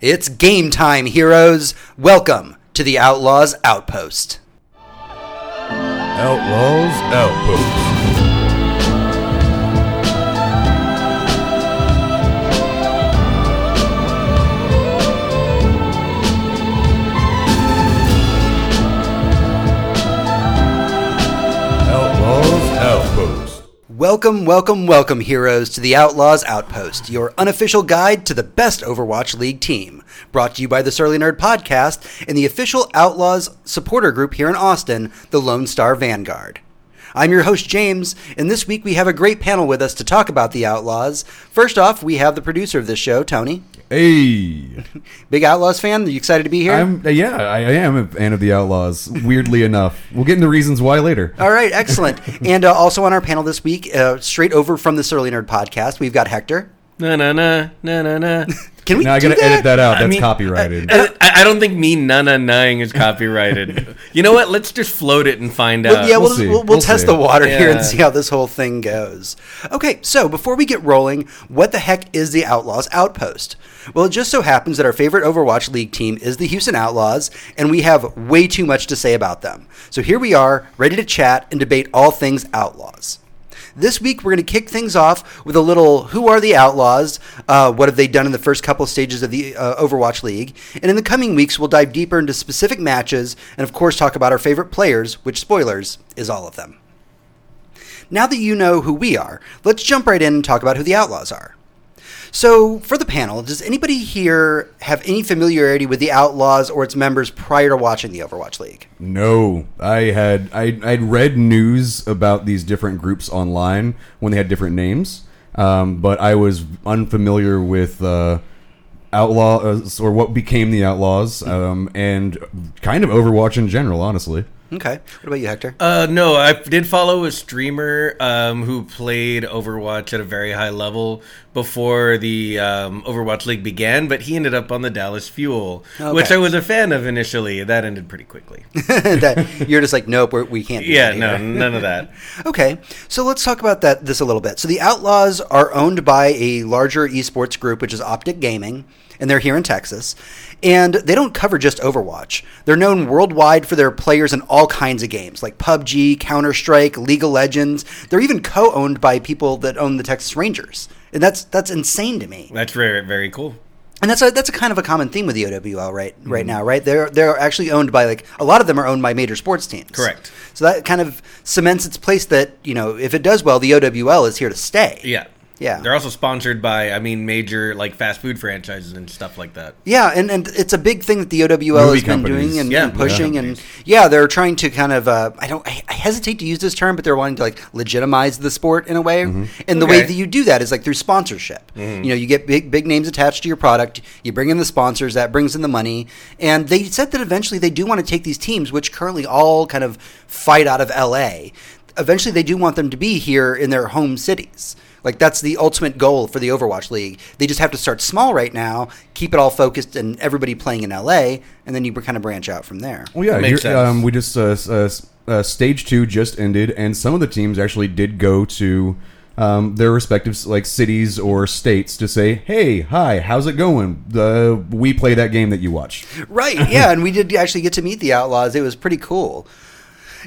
It's game time, heroes! Welcome to the Outlaws Outpost. Outlaws Outpost. Welcome, welcome, welcome, heroes, to the Outlaws Outpost, your unofficial guide to the best Overwatch League team. Brought to you by the Surly Nerd Podcast and the official Outlaws supporter group here in Austin, the Lone Star Vanguard. I'm your host, James, and this week we have a great panel with us to talk about the Outlaws. First off, we have the producer of this show, Tony. Hey, Big Outlaws fan, are you excited to be here? I'm yeah, I, I am a fan of the Outlaws. Weirdly enough, we'll get into reasons why later. All right, excellent. and uh, also on our panel this week, uh, straight over from the Surly Nerd Podcast, we've got Hector. Na na na na na na. Can we Now I do gotta that? edit that out. I That's mean, copyrighted. Uh, uh, I, I don't think me na na naing is copyrighted. you know what? Let's just float it and find out. Well, yeah, we'll, we'll see. we'll, we'll We'll test see. the water here and see how this whole thing goes. Okay, so before we get rolling, what the heck is the Outlaws Outpost? Well, it just so happens that our favorite Overwatch League team is the Houston Outlaws, and we have way too much to say about them. So here we are, ready to chat and debate all things Outlaws. This week, we're going to kick things off with a little Who Are the Outlaws? Uh, what have they done in the first couple stages of the uh, Overwatch League? And in the coming weeks, we'll dive deeper into specific matches and, of course, talk about our favorite players, which, spoilers, is all of them. Now that you know who we are, let's jump right in and talk about who the Outlaws are. So, for the panel, does anybody here have any familiarity with the Outlaws or its members prior to watching the Overwatch League? No, I had I I'd read news about these different groups online when they had different names, um, but I was unfamiliar with uh, outlaws or what became the outlaws, um, and kind of Overwatch in general, honestly. Okay. What about you, Hector? Uh, no, I did follow a streamer um, who played Overwatch at a very high level before the um, Overwatch League began, but he ended up on the Dallas Fuel, which I was a fan of initially. That ended pretty quickly. that you're just like, nope, we're, we can't. Do yeah, no, none of that. Okay, so let's talk about that this a little bit. So the Outlaws are owned by a larger esports group, which is Optic Gaming, and they're here in Texas. And they don't cover just Overwatch. They're known worldwide for their players in all kinds of games, like PUBG, Counter Strike, League of Legends. They're even co-owned by people that own the Texas Rangers, and that's that's insane to me. That's very, very cool. And that's a that's a kind of a common theme with the OWL right right mm-hmm. now, right? They're they're actually owned by like a lot of them are owned by major sports teams. Correct. So that kind of cements its place that you know if it does well, the OWL is here to stay. Yeah. Yeah. They're also sponsored by, I mean, major like fast food franchises and stuff like that. Yeah, and, and it's a big thing that the OWL Movie has been companies. doing and, Yeah, and pushing, movie and yeah, they're trying to kind of uh, I don't I I hesitate to use this term, but they're wanting to like legitimize the sport in a way, and the way Okay. that you do that is like through sponsorship. You know, you get big big names attached to your product, you bring in the sponsors, that brings in the money, and they said that eventually they do want to take these teams, which currently all kind of fight out of LA. Eventually, they do want them to be here in their home cities. Like that's the ultimate goal for the Overwatch League. They just have to start small right now, keep it all focused, and everybody playing in LA, and then you kind of branch out from there. Well, yeah, Makes here- sense. Um, we just uh, uh, uh, stage two just ended, and some of the teams actually did go to um, their respective like cities or states to say, "Hey, hi, how's it going? Uh, we play that game that you watch." Right? Yeah, and we did actually get to meet the Outlaws. It was pretty cool.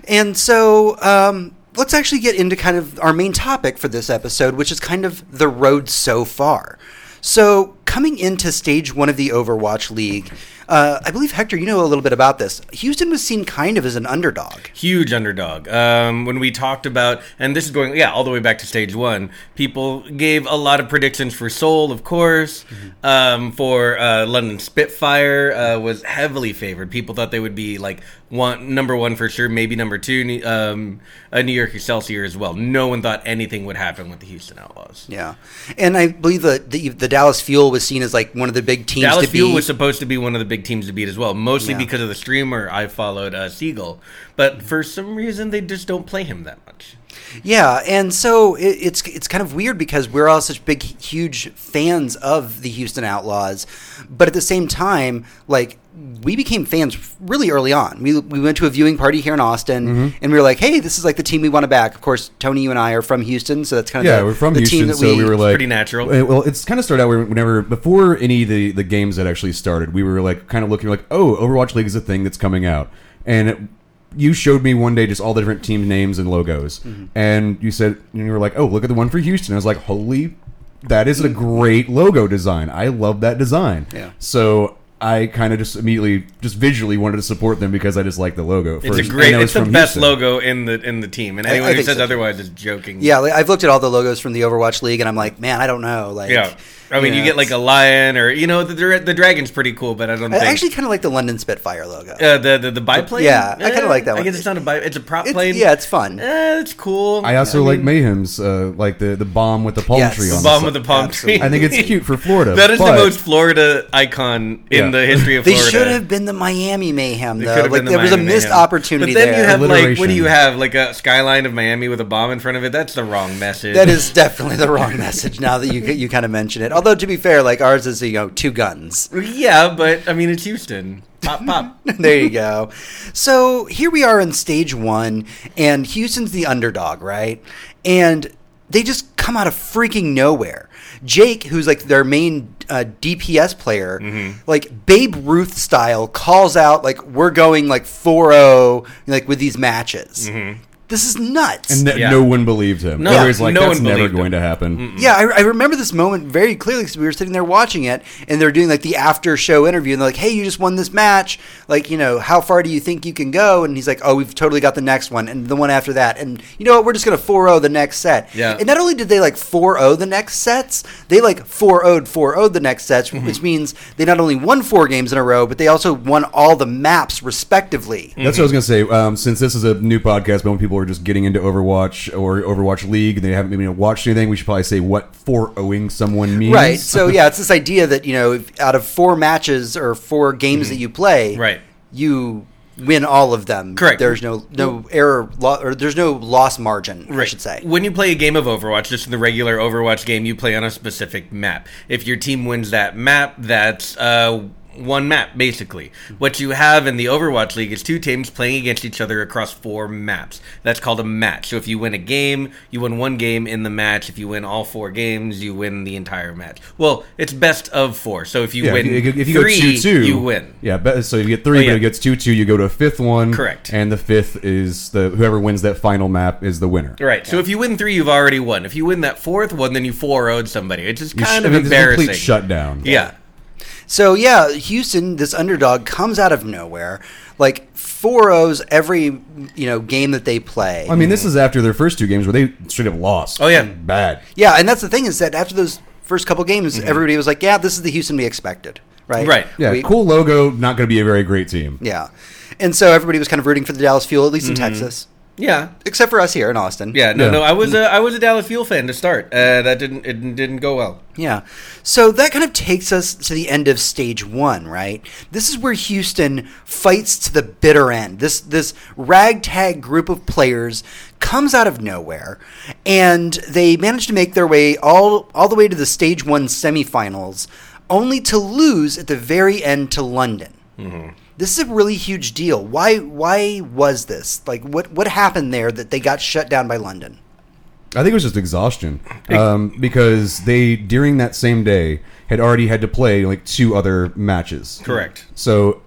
And so um, let's actually get into kind of our main topic for this episode, which is kind of the road so far. So coming into stage one of the Overwatch League, uh, I believe Hector, you know a little bit about this. Houston was seen kind of as an underdog. huge underdog. Um, when we talked about, and this is going, yeah, all the way back to stage one, people gave a lot of predictions for Seoul, of course. Um, for uh, London Spitfire uh, was heavily favored. People thought they would be like one number one for sure, maybe number two. Um, uh, New York Excelsior as well. No one thought anything would happen with the Houston Outlaws. Yeah, and I believe that the, the Dallas Fuel was seen as like one of the big teams Dallas to Fuel be. was supposed to be one of the big teams to beat as well, mostly Yeah. because of the streamer I followed, uh, Seagull. But for some reason, they just don't play him that much. Yeah, and so it, it's it's kind of weird because we're all such big, huge fans of the Houston Outlaws, but at the same time, like we became fans really early on. We, we went to a viewing party here in Austin, Mm-hmm. and we were like, "Hey, this is like the team we want to back." Of course, Tony, you and I are from Houston, so that's kind of Yeah, the, we're from the Houston, team that so we were like pretty natural. Well, it's kind of started out whenever before any of the the games that actually started, we were like kind of looking like, oh, Overwatch League is a thing that's coming out, and it, you showed me one day just all the different team names and logos, Mm-hmm. and you said and you were like, oh, look at the one for Houston. I was like, holy, that is a great logo design. I love that design. Yeah. So. I kind of just immediately, just visually wanted to support them because I just like the logo. It's first. a And great. I It's the from best Houston. logo in the in the team, and anyone I who says so, otherwise is joking. Yeah, like, I've looked at all the logos from the Overwatch League, and I'm like, man, I don't know. Like, yeah. I mean, you get like a lion, or you know, the the, the dragon's pretty cool, but I don't I think actually kind of like the London Spitfire logo. uh, the, the the biplane. Yeah, I kinda Eh, like that one. I guess it's not a bi. It's a prop It's- plane. yeah, it's fun. Eh, it's cool. I also like mean, Mayhem's, uh, like the the bomb with the palm Yes. tree The on the bomb the with the palm Absolutely. tree. I think it's cute for Florida. That is the most Florida icon in Yeah. the history of Florida. They Florida. should have been the Miami Mayhem, though. Like been the there was a missed Mayhem. opportunity But then there. you have like, what do you have? Like a skyline of Miami with a bomb in front of it. That's the wrong message. That is definitely the wrong message. Now that you you kind of mention it, although to be fair, like ours is you know two guns. Yeah, but I mean, it's Houston. Pop, pop. there you go. So here we are in stage one, and Houston's the underdog, right? And they just come out of freaking nowhere. Jake, who's like their main uh, DPS player, Mm-hmm. like Babe Ruth style, calls out like we're going like 4-0 like with these matches. This is nuts. And Yeah. no one believed him. No, Everybody's like, no that's one never believed going him. to happen. Yeah, I, I remember this moment very clearly because we were sitting there watching it, and they're doing like the after show interview, and they're like, "Hey, you just won this match. Like, you know, how far do you think you can go?" And he's like, "Oh, we've totally got the next one, and the one after that, and you know what? We're just gonna 4-0 the next set." Yeah. And not only did they like 4-0 the next sets, they like 4-0'd 4-0'd the next sets, Mm-hmm. which means they not only won four games in a row, but they also won all the maps respectively. That's what I was going to say. Um, since this is a new podcast, but when people are just getting into Overwatch or Overwatch League and they haven't maybe watched anything, we should probably say what 4 owing someone means. Right. So yeah, it's this idea that you know, if out of four matches or four games that you play, Right. you win all of them. Correct. There's no no error lo- or there's no loss margin. I should say. When you play a game of Overwatch, just in the regular Overwatch game, you play on a specific map. If your team wins that map, that's uh, one map, basically. What you have in the Overwatch League is two teams playing against each other across four maps. That's called a match. So if you win a game, you win one game in the match. If you win all four games, you win the entire match. Well, it's best of four. So if you Yeah, win if you, if you three, go 2 2, you win. Yeah, so you get three, Oh, yeah. but it gets 2 2, you go to a fifth one. Correct. And the fifth is the whoever wins that final map is the winner. Right. So if you win three, you've already won. If you win that fourth one, then you 4 0'd somebody. It's just kind sh- of I mean, it's a embarrassing. complete shutdown. Yeah. So yeah, Houston, this underdog, comes out of nowhere, like four O's every you know game that they play. I mean, this is after their first two games where they straight up lost. Oh, yeah. Bad. yeah, and that's the thing is that after those first couple games, mm-hmm. everybody was like, "Yeah, this is the Houston we expected." Right. Right. Yeah, We- cool logo, not going to be a very great team. Yeah. And so everybody was kind of rooting for the Dallas Fuel, at least in mm-hmm. Texas, Yeah. except for us here in Austin. Yeah, no, Yeah. no. I was a I was a Dallas Fuel fan to start. Uh, that didn't it didn't go well. Yeah. So that kind of takes us to the end of stage one, right? This is where Houston fights to the bitter end. This this ragtag group of players comes out of nowhere, and they manage to make their way all all the way to the stage one semifinals, only to lose at the very end to London. This is a really huge deal. Why why was this? Like what what happened there that they got shut down by London? I think it was just exhaustion um, because they during that same day had already had to play like two other matches. Correct. So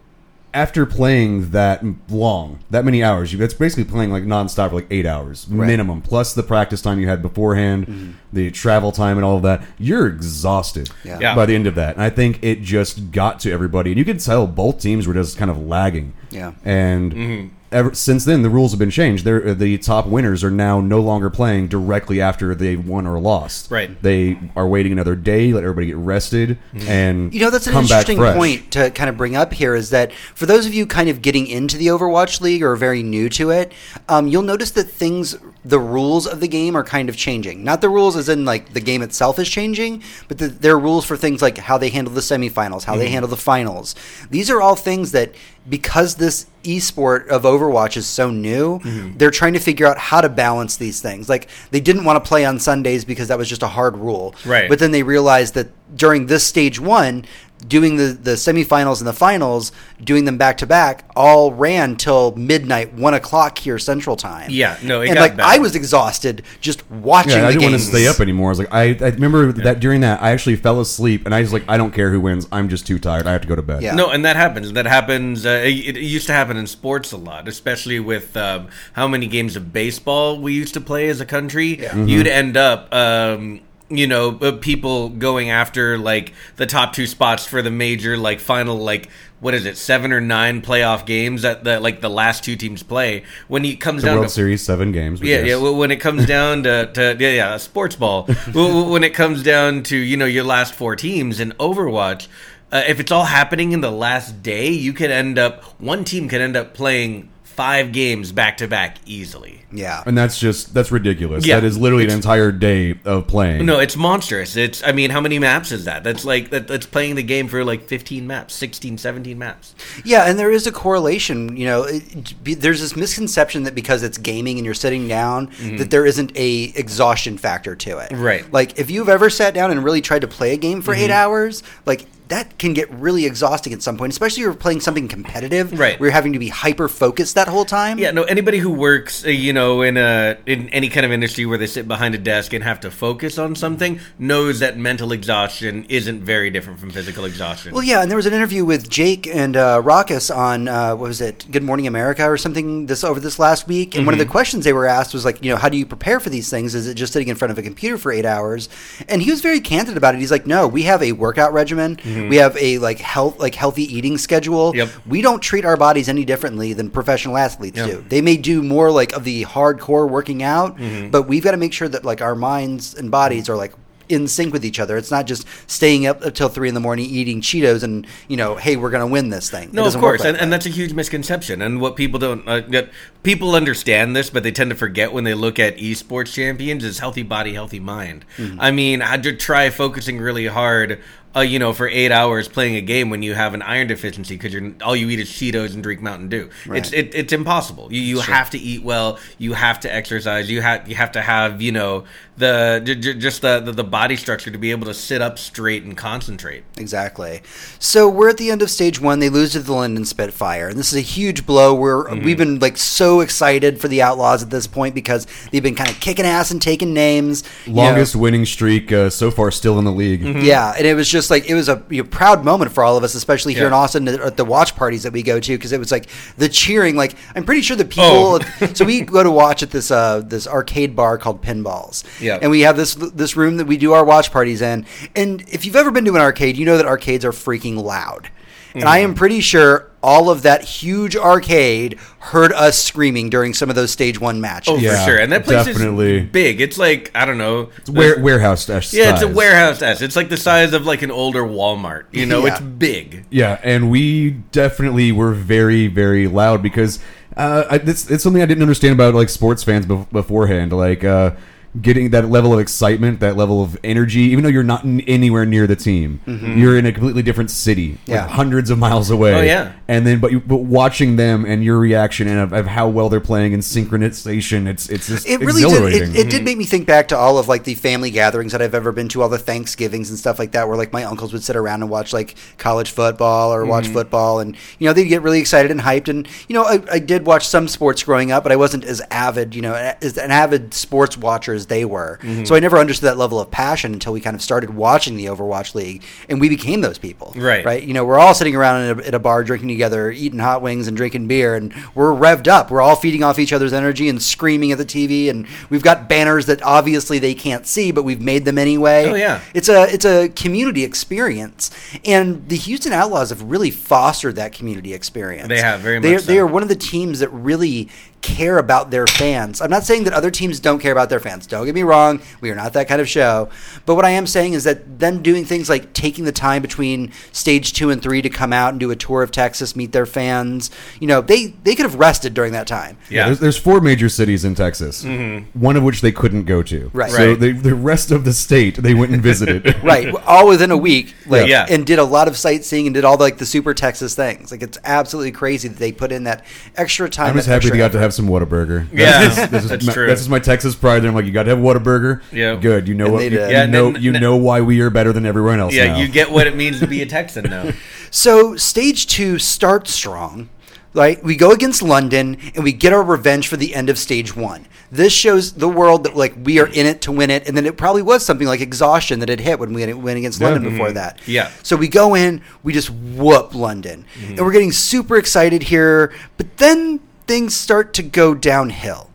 after playing that long, that many hours, you that's basically playing like nonstop for like eight hours minimum, plus the practice time you had beforehand, mm-hmm. the travel time, and all of that. You're exhausted Yeah. Yeah. by the end of that, and I think it just got to everybody, and you could tell both teams were just kind of lagging. Yeah. and. Mm-hmm. Ever, since then, the rules have been changed. They're, the top winners are now no longer playing directly after they won or lost. Right. They are waiting another day, let everybody get rested, and You know, that's an come interesting point to kind of bring up here is that for those of you kind of getting into the Overwatch League or very new to it, um, you'll notice that things, the rules of the game are kind of changing. Not the rules as in like the game itself is changing, but the, there are rules for things like how they handle the semifinals, how they handle the finals. These are all things that because this esport of Overwatch is so new, mm-hmm. they're trying to figure out how to balance these things. Like they didn't want to play on Sundays because that was just a hard rule. Right. But then they realized that during this stage one, doing the, the semifinals and the finals, doing them back to back, all ran till midnight, one o'clock here Central Time. Yeah, no, it and got like bad. I was exhausted just watching. Yeah, the I didn't want to stay up anymore. I was like, I, I remember that during that, I actually fell asleep, and I was like, I don't care who wins. I'm just too tired. I have to go to bed. Yeah. No, and that happens. That happens. Uh, it, it used to happen in sports a lot, especially with um, how many games of baseball we used to play as a country. You'd end up. Um, you know, uh, people going after like the top two spots for the major, like final, like what is it, seven or nine playoff games that the like the last two teams play. When it comes The down World to Series, seven games. yeah, yes. yeah. When it comes down to, to yeah, yeah, sports ball. When it comes down to you know your last four teams in Overwatch, uh, if it's all happening in the last day, you could end up one team could end up playing five games back to back easily. Yeah. and that's just that's ridiculous. Yeah. that is literally an entire day of playing. No, it's monstrous. It's I mean, how many maps is that? That's like that, that's playing the game for like 15 maps, 16, 17 maps. Yeah, and there is a correlation. You know, it, be, there's this misconception that because it's gaming and you're sitting down, that there isn't a exhaustion factor to it. Mm-hmm. Right. Mm-hmm. Like if you've ever sat down and really tried to play a game for eight hours, like that can get really exhausting at some point, especially if you're playing something competitive, Right. Where you're having to be hyper focused that whole time. Yeah, no. Anybody who works, uh, you know, in a in any kind of industry where they sit behind a desk and have to focus on something, knows that mental exhaustion isn't very different from physical exhaustion. Well, yeah, and there was an interview with Jake and uh, Rawkus on uh, what was it, Good Morning America or something this over this last week. And one of the questions they were asked was like, you know, how do you prepare for these things? Is it just sitting in front of a computer for eight hours? And he was very candid about it. He's like, no, we have a workout regimen. We have a like health like healthy eating schedule. Yep. We don't treat our bodies any differently than professional athletes Yep. do. They may do more like of the hardcore working out, but we've got to make sure that like our minds and bodies are like in sync with each other. It's not just staying up until three in the morning eating Cheetos and you know, hey, we're going to win this thing. No, of course, like and, and that's a huge misconception. And what people don't, uh, that people understand this, but they tend to forget when they look at esports champions is healthy body, healthy mind. Mm-hmm. I mean, I to try focusing really hard. Uh, you know, for eight hours playing a game when you have an iron deficiency because you're all you eat is Cheetos and drink Mountain Dew. It's it, it's impossible. You you have to eat well. You have to exercise. You have you have to have you know the j- j- just the, the the body structure to be able to sit up straight and concentrate. Exactly. So we're at the end of stage one. They lose to the London Spitfire, and this is a huge blow. We're Mm-hmm. we've been like so excited for the Outlaws at this point because they've been kind of kicking ass and taking names. you know. Longest winning streak uh, so far, still in the league. Yeah, and it was just like it was a you know, proud moment for all of us, especially here Yeah. in Austin at the watch parties that we go to, because it was like the cheering. Like I'm pretty sure the people. Oh. so we go to watch at this uh, this arcade bar called Pinballz. Yeah. and we have this this room that we do our watch parties in. And if you've ever been to an arcade, you know that arcades are freaking loud. And I Mm-hmm. am pretty sure all of that huge arcade heard us screaming during some of those stage one matches. Oh, Yeah, for sure. And that place definitely. is big. It's like I don't know. It's ware- warehouse dash Yeah, it's a warehouse S. It's like the size of like an older Walmart. You know, Yeah. it's big. Yeah, and we definitely were very, very loud because uh, I, it's, it's something I didn't understand about like sports fans bef- beforehand. Like uh, getting that level of excitement, that level of energy, even though you're not n- anywhere near the team, mm-hmm. you're in a completely different city, like, hundreds of miles away. Oh, yeah. and then but you, but watching them and your reaction and of, of how well they're playing and synchronization, it's it's just it really did. exhilarating. It, it did make me think back to all of like the family gatherings that I've ever been to, all the Thanksgivings and stuff like that, where like my uncles would sit around and watch like college football or watch mm-hmm. football, and you know they'd get really excited and hyped. And you know I, I did watch some sports growing up, but I wasn't as avid, you know, as an avid sports watcher as they were. Mm-hmm. So I never understood that level of passion until we kind of started watching the Overwatch League, and we became those people. Right. Right. You know, we're all sitting around in a, at a bar drinking together, eating hot wings and drinking beer, and we're revved up. We're all feeding off each other's energy and screaming at the TV, and we've got banners that obviously they can't see, but we've made them anyway. Oh, yeah. It's a it's a community experience, and the Houston Outlaws have really fostered that community experience. They have, very They much they so. are one of the teams that really care about their fans. I'm not saying that other teams don't care about their fans. Don't get me wrong. We are not that kind of show. But what I am saying is that them doing things like taking the time between stage two and three to come out and do a tour of Texas, meet their fans, you know, they, they could have rested during that time. Yeah. There's, there's four major cities in Texas, mm-hmm. one of which they couldn't go to. Right. So Right. they, the rest of the state they went and visited. Right, all within a week, like, Yeah. and did a lot of sightseeing and did all like the super Texas things. Like it's absolutely crazy that they put in that extra time. I'm just happy they got to effort. have have some Whataburger. Yeah, That's just- this is that's my, true. That's just my Texas pride. And I'm like, you got to have Whataburger. Yeah. Good. You know And what? You, did. you Yeah, know. then- you then- know why we are better than everyone else. Yeah, now. you get what it means to be a Texan now. So stage two starts strong. Right, we go against London and we get our revenge for the end of stage one. This shows the world that like we are in it to win it, and then it probably was something like exhaustion that had hit when we went against Yeah. London before mm-hmm. that. Yeah. So we go in, we just whoop London, mm-hmm. and we're getting super excited here. But then things start to go downhill.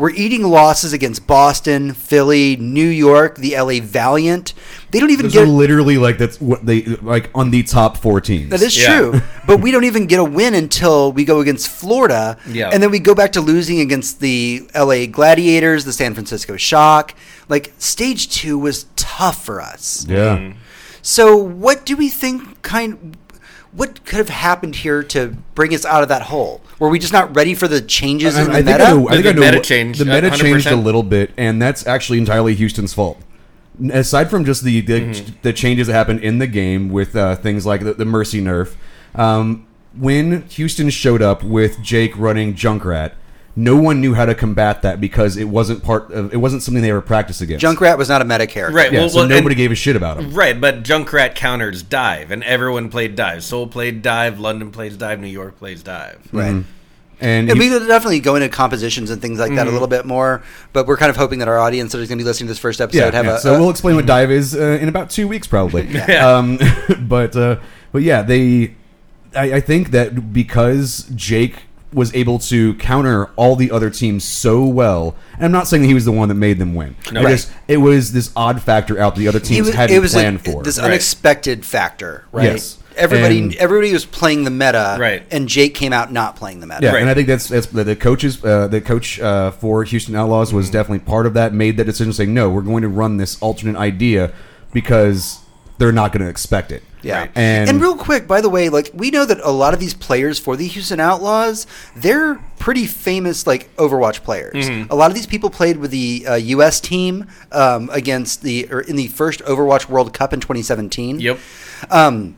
We're eating losses against Boston, Philly, New York, the LA Valiant. They don't even Those get are literally like that's what they like on the top four teams. that is Yeah. true. but we don't even get a win until we go against Florida. Yeah. And then we go back to losing against the LA Gladiators, the San Francisco Shock. Like stage 2 was tough for us. Yeah. Mm-hmm. So what do we think kind what could have happened here to bring us out of that hole? Were we just not ready for the changes in the I, I think? I know. I think The I know meta changed, The meta uh, changed a little bit, and that's actually entirely Houston's fault. Aside from just the the, Mm-hmm. the changes that happened in the game with uh, things like the, the mercy nerf, um, when Houston showed up with Jake running Junkrat, no one knew how to combat that because it wasn't part of it wasn't something they ever practiced against. Junkrat was not a meta character. Right. Yeah, well, so well, nobody and- gave a shit about him. Right, but Junkrat counters dive, and everyone played dive. Seoul played dive, London plays dive, New York plays dive. Right. Mm-hmm. And And you- we will definitely go into compositions and things like Mm-hmm. that a little bit more, but we're kind of hoping that our audience that is going to be listening to this first episode yeah, have yeah. a, so a- we'll explain what dive is uh, in about two weeks probably Yeah. um, but uh, but yeah they I, I think that because jake was able to counter all the other teams so well and i'm not saying that he was the one that made them win No. I Right. just, it was this odd factor out the other teams was- hadn't it was planned a, for this Right. unexpected factor, right? Yes. Everybody, And- everybody was playing the meta, Right. And Jake came out not playing the meta. Yeah, Right. and I think that's that's the, the coaches. Uh, the coach uh, for Houston Outlaws was definitely part of that. Made that decision, saying no, we're going to run this alternate idea because they're not going to expect it. Yeah. Right. And, real quick, by the way, like we know that a lot of these players for the Houston Outlaws, they're pretty famous, like Overwatch players. Mm-hmm. A lot of these people played with the uh, U.S. team um, against the or in the first Overwatch World Cup in 2017. Yep. Um,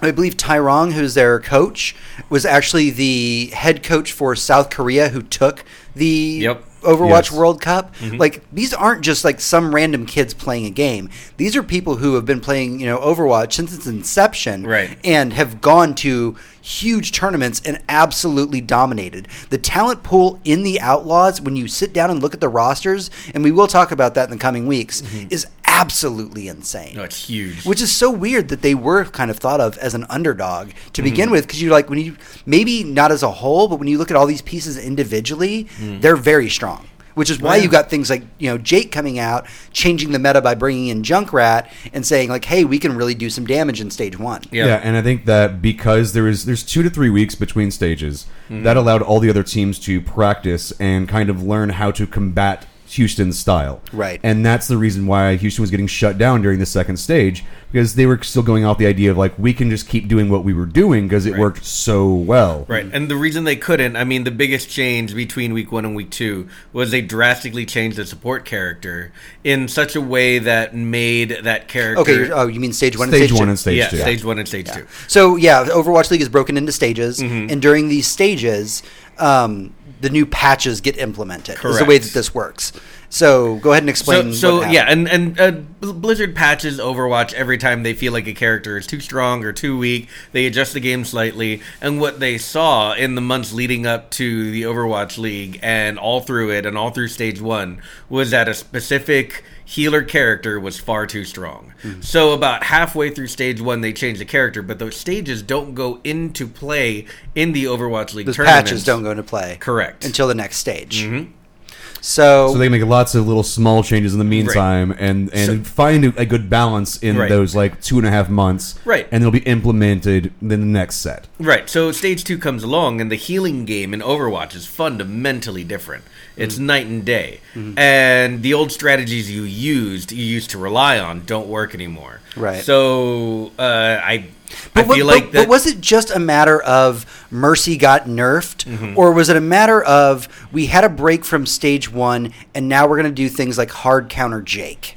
I believe TaiRong, who's their coach, was actually the head coach for South Korea, who took the Yep. Overwatch Yes. World Cup. Mm-hmm. Like these aren't just like some random kids playing a game. These are people who have been playing, you know, Overwatch since its inception, Right. And have gone to huge tournaments and absolutely dominated. The talent pool in the Outlaws, when you sit down and look at the rosters, and we will talk about that in the coming weeks, mm-hmm. is absolutely insane No, it's huge. which is so weird that they were kind of thought of as an underdog to Mm-hmm. begin with because you're like when you maybe not as a whole but when you look at all these pieces individually Mm. they're very strong which is why Yeah. you got things like you know Jake coming out changing the meta by bringing in Junkrat and saying like hey we can really do some damage in stage 1 Yeah. yeah. and I think that because there is there's two to three weeks between stages, Mm-hmm. that allowed all the other teams to practice and kind of learn how to combat Houston's style. Right. And that's the reason why Houston was getting shut down during the second stage because they were still going off the idea of like we can just keep doing what we were doing because it Right. worked so well. Right, and the reason they couldn't, I mean, the biggest change between week one and week two was they drastically changed the support character in such a way that made that character. okay you're, oh you mean stage 1 and Stage stage one two? and stage yeah, two. stage one and stage two. So yeah, Overwatch League is broken into stages, Mm-hmm. and during these stages, um, the new patches get implemented. Is the way that this works. So go ahead and explain. So, so yeah, and and uh, Blizzard patches Overwatch every time they feel like a character is too strong or too weak. They adjust the game slightly, and what they saw in the months leading up to the Overwatch League and all through it and all through Stage One was that a specific healer character was far too strong. Hmm. So about halfway through Stage One, they changed the character, but those stages don't go into play in the Overwatch League. those patches don't go into play. Correct. Until the next stage. Mhm. So, So they make lots of little small changes in the meantime, and and find a, a good balance in Right. those like two and a half months, Right. And they'll be implemented in the next set. Right. So stage two comes along, and the healing game in Overwatch is fundamentally different. It's Mm-hmm. night and day, and the old strategies you used, you used to rely on, don't work anymore. Right. So uh, I, but, I what- feel but- like but was it just a matter of Mercy got nerfed, Mm-hmm. or was it a matter of we had a break from stage one, and now we're going to do things like hard counter Jake?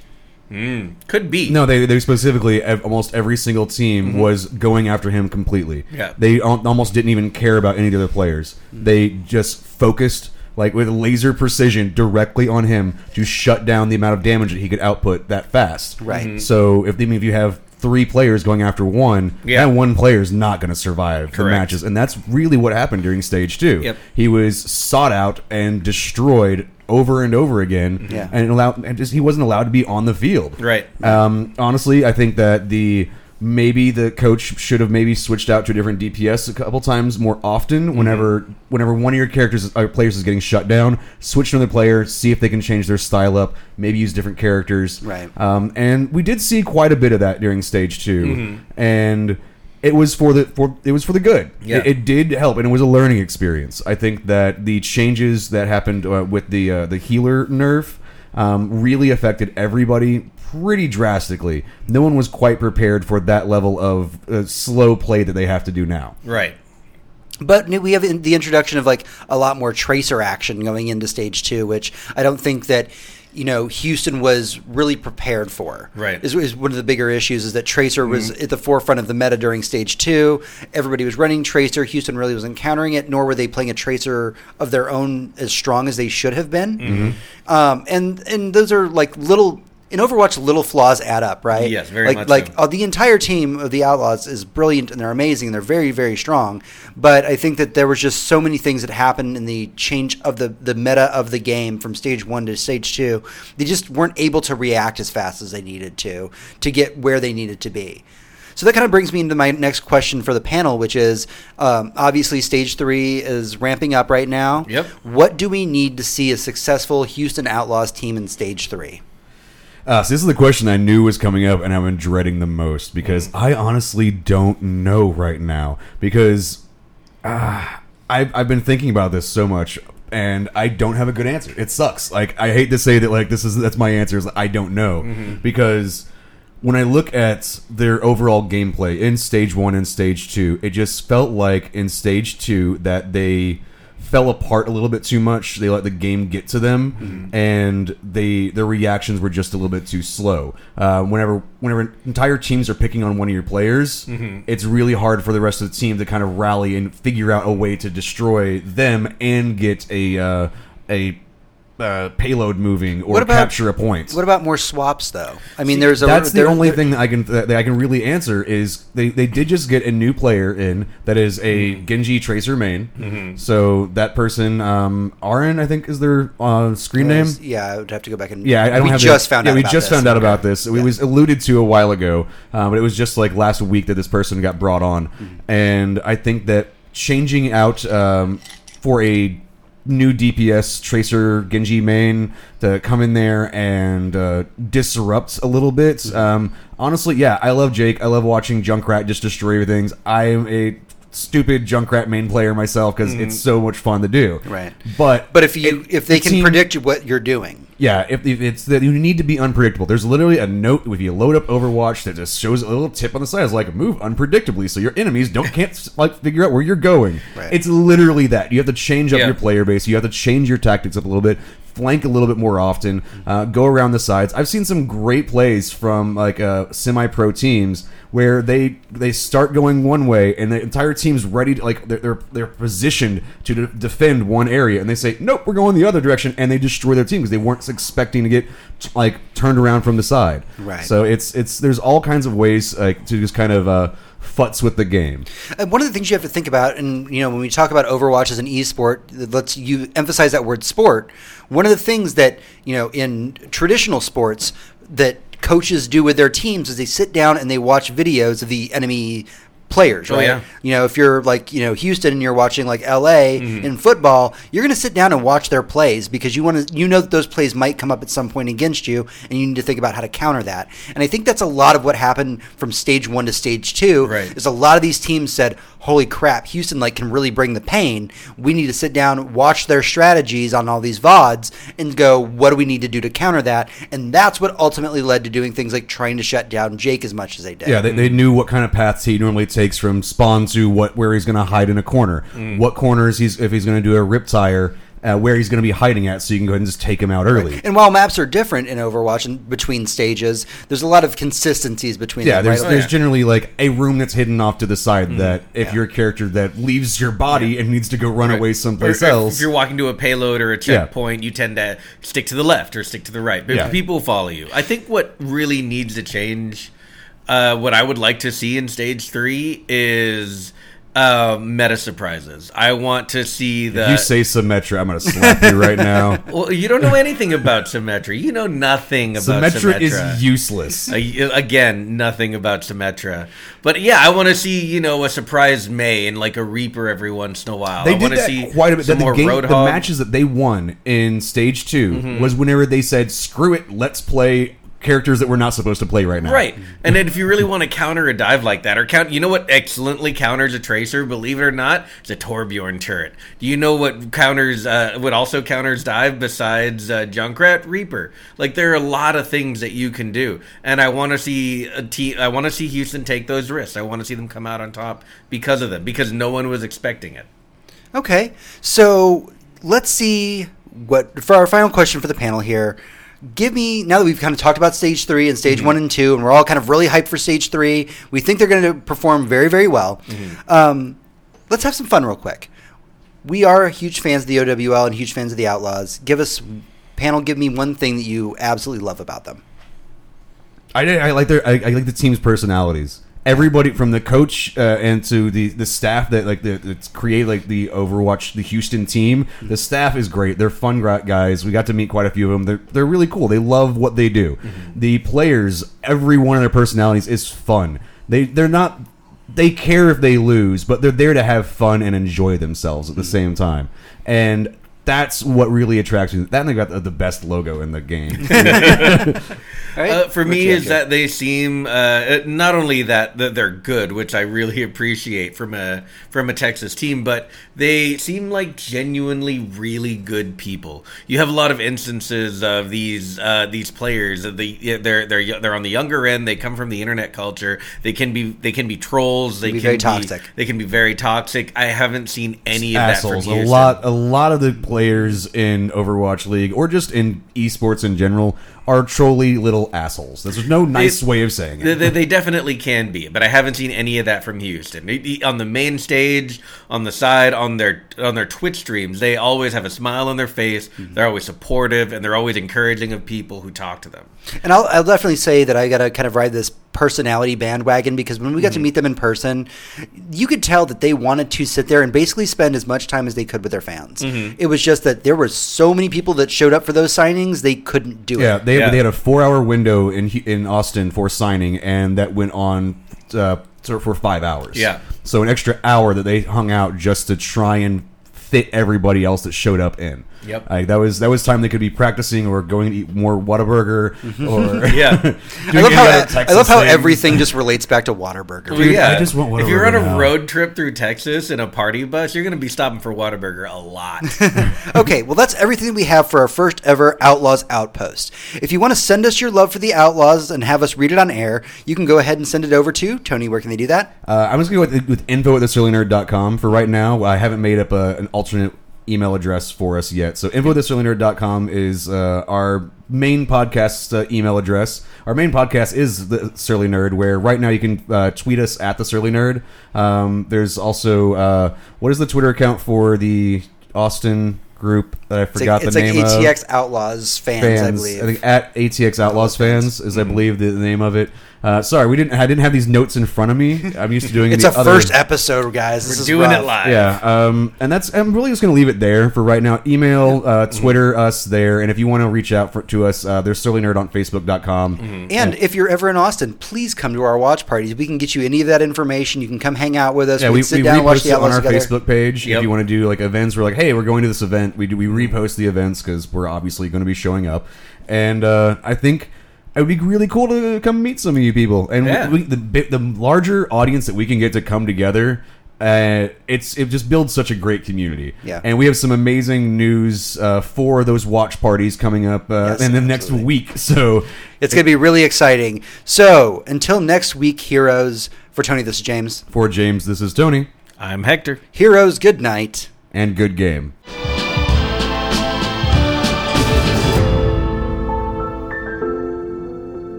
Mm, could be. No, they they specifically almost every single team was going after him completely. Mm-hmm. Yeah. they almost didn't even care about any of the other players. They just focused like with laser precision directly on him to shut down the amount of damage that he could output that fast. Right. Mhm. So if even if you have three players going after one, Yeah. that one player is not going to survive the Correct. matches, and that's really what happened during stage two. Yep. He was sought out and destroyed over and over again, Yeah. and allowed and just he wasn't allowed to be on the field. Right. Um, honestly, I think that the maybe the coach should have maybe switched out to a different DPS a couple times more often. Whenever whenever one of your characters or players is getting shut down, switch to another player, see if they can change their style up, maybe use different characters. Right. Um, and we did see quite a bit of that during stage 2 and. It was for the for it was for the good. Yeah. It, it did help, and it was a learning experience. I think that the changes that happened uh, with the uh, the healer nerf um, really affected everybody pretty drastically. No one was quite prepared for that level of uh, slow play that they have to do now. Right. But we have the introduction of like a lot more tracer action going into stage two, which I don't think that you know Houston was really prepared for. Right. is, is one of the bigger issues is that tracer was at the forefront of the meta during stage two. Everybody was running tracer. Houston really was encountering it, nor were they playing a tracer of their own as strong as they should have been. Um, and and those are like little. In Overwatch, little flaws add up, right? Yes, very like, much Like so. uh, the entire team of the Outlaws is brilliant and they're amazing. and They're very, very strong. But I think that there was just so many things that happened in the change of the, the meta of the game from stage one to stage two. They just weren't able to react as fast as they needed to to get where they needed to be. So that kind of brings me into my next question for the panel, which is um, obviously stage three is ramping up right now. Yep. What do we need to see a successful Houston Outlaws team in stage three? Uh, so this is the question I knew was coming up, and I've been dreading the most because I honestly don't know right now because uh, I've I've been thinking about this so much. And I don't have a good answer. It sucks. Like I hate to say that. Like this is that's my answer. Is I don't know because when I look at their overall gameplay in stage one and stage two, it just felt like in stage two that they fell apart a little bit too much. They let the game get to them, and they their reactions were just a little bit too slow. Uh, whenever whenever entire teams are picking on one of your players, it's really hard for the rest of the team to kind of rally and figure out a way to destroy them and get a uh, a uh, payload moving or What about- capture a point. What about more swaps, though? I mean, there's a That's the only thing that I can that I can really answer is they, they did just get a new player in that is a Mm-hmm. Genji Tracer main. So that person, um, Arhan, I think is their uh, screen name. Yeah, I would have to go back and. Yeah, I, I don't we have. just the, found yeah, out. we about just this. found out about this. It was alluded to a while ago, uh, but it was just like last week that this person got brought on, Mm-hmm. and I think that changing out um, for a new DPS Tracer Genji main to come in there and uh, disrupt a little bit. Mm-hmm. Um, honestly, yeah, I love Jake. I love watching Junkrat just destroy things. I am a stupid Junkrat main player myself because it's so much fun to do. Mm-hmm. Right. But But if you if they it can seemed- predict what you're doing, yeah, if, if it's that you need to be unpredictable. There's literally a note if you load up Overwatch that just shows a little tip on the side. It's like move unpredictably, so your enemies don't can't like figure out where you're going. Right. It's literally that. You have to change up Yeah. your player base. You have to change your tactics up a little bit. Flank a little bit more often. Uh, go around the sides. I've seen some great plays from like uh, semi-pro teams where they they start going one way and the entire team's ready to like they're they're, they're positioned to de- defend one area and they say nope we're going the other direction and they destroy their team because they weren't expecting to get like turned around from the side Right. so it's it's there's all kinds of ways like to just kind of uh futz with the game And one of the things you have to think about, and you know, when we talk about Overwatch as an e-sport, let's you emphasize that word sport. One of the things that you know in traditional sports that coaches do with their teams is they sit down and they watch videos of the enemy players, Oh, right? yeah. You know, if you're like you know Houston and you're watching like LA Mm-hmm. in football, you're going to sit down and watch their plays because you want to you know that those plays might come up at some point against you, and you need to think about how to counter that. And I think that's a lot of what happened from stage one to stage two. Right. Is a lot of these teams said, "Holy crap, Houston like can really bring the pain. We need to sit down, watch their strategies on all these vods, and go, what do we need to do to counter that?" And that's what ultimately led to doing things like trying to shut down Jake as much as they did. Yeah, they, they knew what kind of paths he normally takes from spawn to what where he's going to hide in a corner, what corners he's if he's going to do a RIP-Tire, uh, where he's going to be hiding at, so you can go ahead and just take him out early. And while maps are different in Overwatch and between stages, there's a lot of consistencies between Yeah, them. there's right? there's yeah. generally like a room that's hidden off to the side that if Yeah. you're a character that leaves your body and needs to go run away someplace if- else, If you're walking to a payload or a Yeah. checkpoint, you tend to stick to the left or stick to the right. But Yeah. people follow you. I think what really needs to change, uh, what I would like to see in stage three is uh, meta surprises. I want to see the. if you say Symmetra, I'm going to slap you right now. well, you don't know anything about Symmetra. You know nothing about Symmetra Symmetra. is useless. Uh, Again, nothing about Symmetra. But yeah, I want to see, you know, a surprise May and like a Reaper every once in a while. They I did want to that see quite a bit. some The, more game, the matches that they won in stage 2 Mm-hmm. was whenever they said, "Screw it, let's play characters that we're not supposed to play right now." Right. And then if you really want to counter a dive like that, or count, you know what excellently counters a tracer, believe it or not? It's a Torbjorn turret. Do you know what counters, uh, what also counters dive besides uh, Junkrat? Reaper. Like, there are a lot of things that you can do. And I want to see a team, I want to see Houston take those risks. I want to see them come out on top because of them, because no one was expecting it. Okay, so let's see what for our final question for the panel here. Give me now that we've kind of talked about stage three and stage one and two, and we're all kind of really hyped for stage three. We think they're going to perform very, very well. Um, let's have some fun real quick. We are huge fans of the OWL and huge fans of the Outlaws. Give us panel. Give me one thing that you absolutely love about them. I, I like their I, I like the team's personalities. Everybody from the coach uh, and to the, the staff that like the, that's create like the Overwatch the Houston team. The staff is great. They're fun guys. We got to meet quite a few of them. They're they're really cool. They love what they do. The players, every one of their personalities is fun. They they're not they care if they lose, but they're there to have fun and enjoy themselves at the same time. And that's what really attracts me. That and they got the, the best logo in the game. All right? Uh, for me, is that they seem uh, not only that, that they're good, which I really appreciate from a from a Texas team, but they seem like genuinely really good people. You have a lot of instances of these uh, these players. of The they're they're they're on the younger end. They come from the internet culture. They can be they can be trolls. They be can very toxic. They can be very toxic. I haven't seen any of assholes. that from A lot, a lot of the players in Overwatch League or just in esports in general are trolly little assholes. There's no nice They- way of saying it. they, they definitely can be, but I haven't seen any of that from Houston. They- they- On the main stage, on the side, on their on their Twitch streams, they always have a smile on their face. Mm-hmm. They're always supportive, and they're always encouraging of people who talk to them. And I'll, I'll definitely say that I got to kind of ride this personality bandwagon because when we got to Mm-hmm. meet them in person, you could tell that they wanted to sit there and basically spend as much time as they could with their fans. Mm-hmm. It was just that there were so many people that showed up for those signings, they couldn't do Yeah, it. they Yeah. they had a four hour window in in Austin for signing, and that went on uh, for for five hours. Yeah. so an extra hour that they hung out just to try and fit everybody else that showed up in. Yep. Like, that was that was time they could be practicing or going to eat more Whataburger or Yeah. doing I love any how other I love how thing. everything just relates back to Whataburger. Well, yeah, I just want if you're on a now. road trip through Texas in a party bus, you're going to be stopping for Whataburger a lot. okay, well, that's everything we have for our first ever Outlaws Outpost. If you want to send us your love for the Outlaws and have us read it on air, you can go ahead and send it over to Tony. Where can they do that? Uh, I'm just going to go with, with info at thesurlynerd.com for right now. I haven't made up a, an alternate email address for us yet. So info at thesurlynerd.com is uh, our main podcast uh, email address. Our main podcast is the Surly Nerd, where right now you can uh, tweet us at the Surly Nerd. Um, there's also uh, what is the Twitter account for the Austin group that I It's forgot like, it's the like name of? ATX Outlaws fans, I believe. I think at ATX Outlaws fans is I believe the, the name of it. Uh, sorry, we didn't. I didn't have these notes in front of me. I'm used to doing. it's the a other- first episode, guys. This We're is doing rough. it live. Yeah, um, and that's. I'm really just going to leave it there for right now. Email, uh, Twitter us there, and if you want to reach out for, to us, uh, there's Surly Nerd on Facebook.com. And if you're ever in Austin, please come to our watch parties. We can get you any of that information. You can come hang out with us. Yeah, we, we, can sit we down and watch the it on our together. Facebook page. Yep. If you want to do like events, we're like, hey, we're going to this event. We do we repost the events because we're obviously going to be showing up, and uh, I think. It would be really cool to come meet some of you people, and Yeah. we, the the larger audience that we can get to come together, uh, it's it just builds such a great community. Yeah. and we have some amazing news uh, for those watch parties coming up uh, Yes, in the absolutely. next week. So It's going to be really exciting. So until next week, heroes. For Tony, this is James. for James, this is Tony, I'm Hector. Heroes, good night. and good game.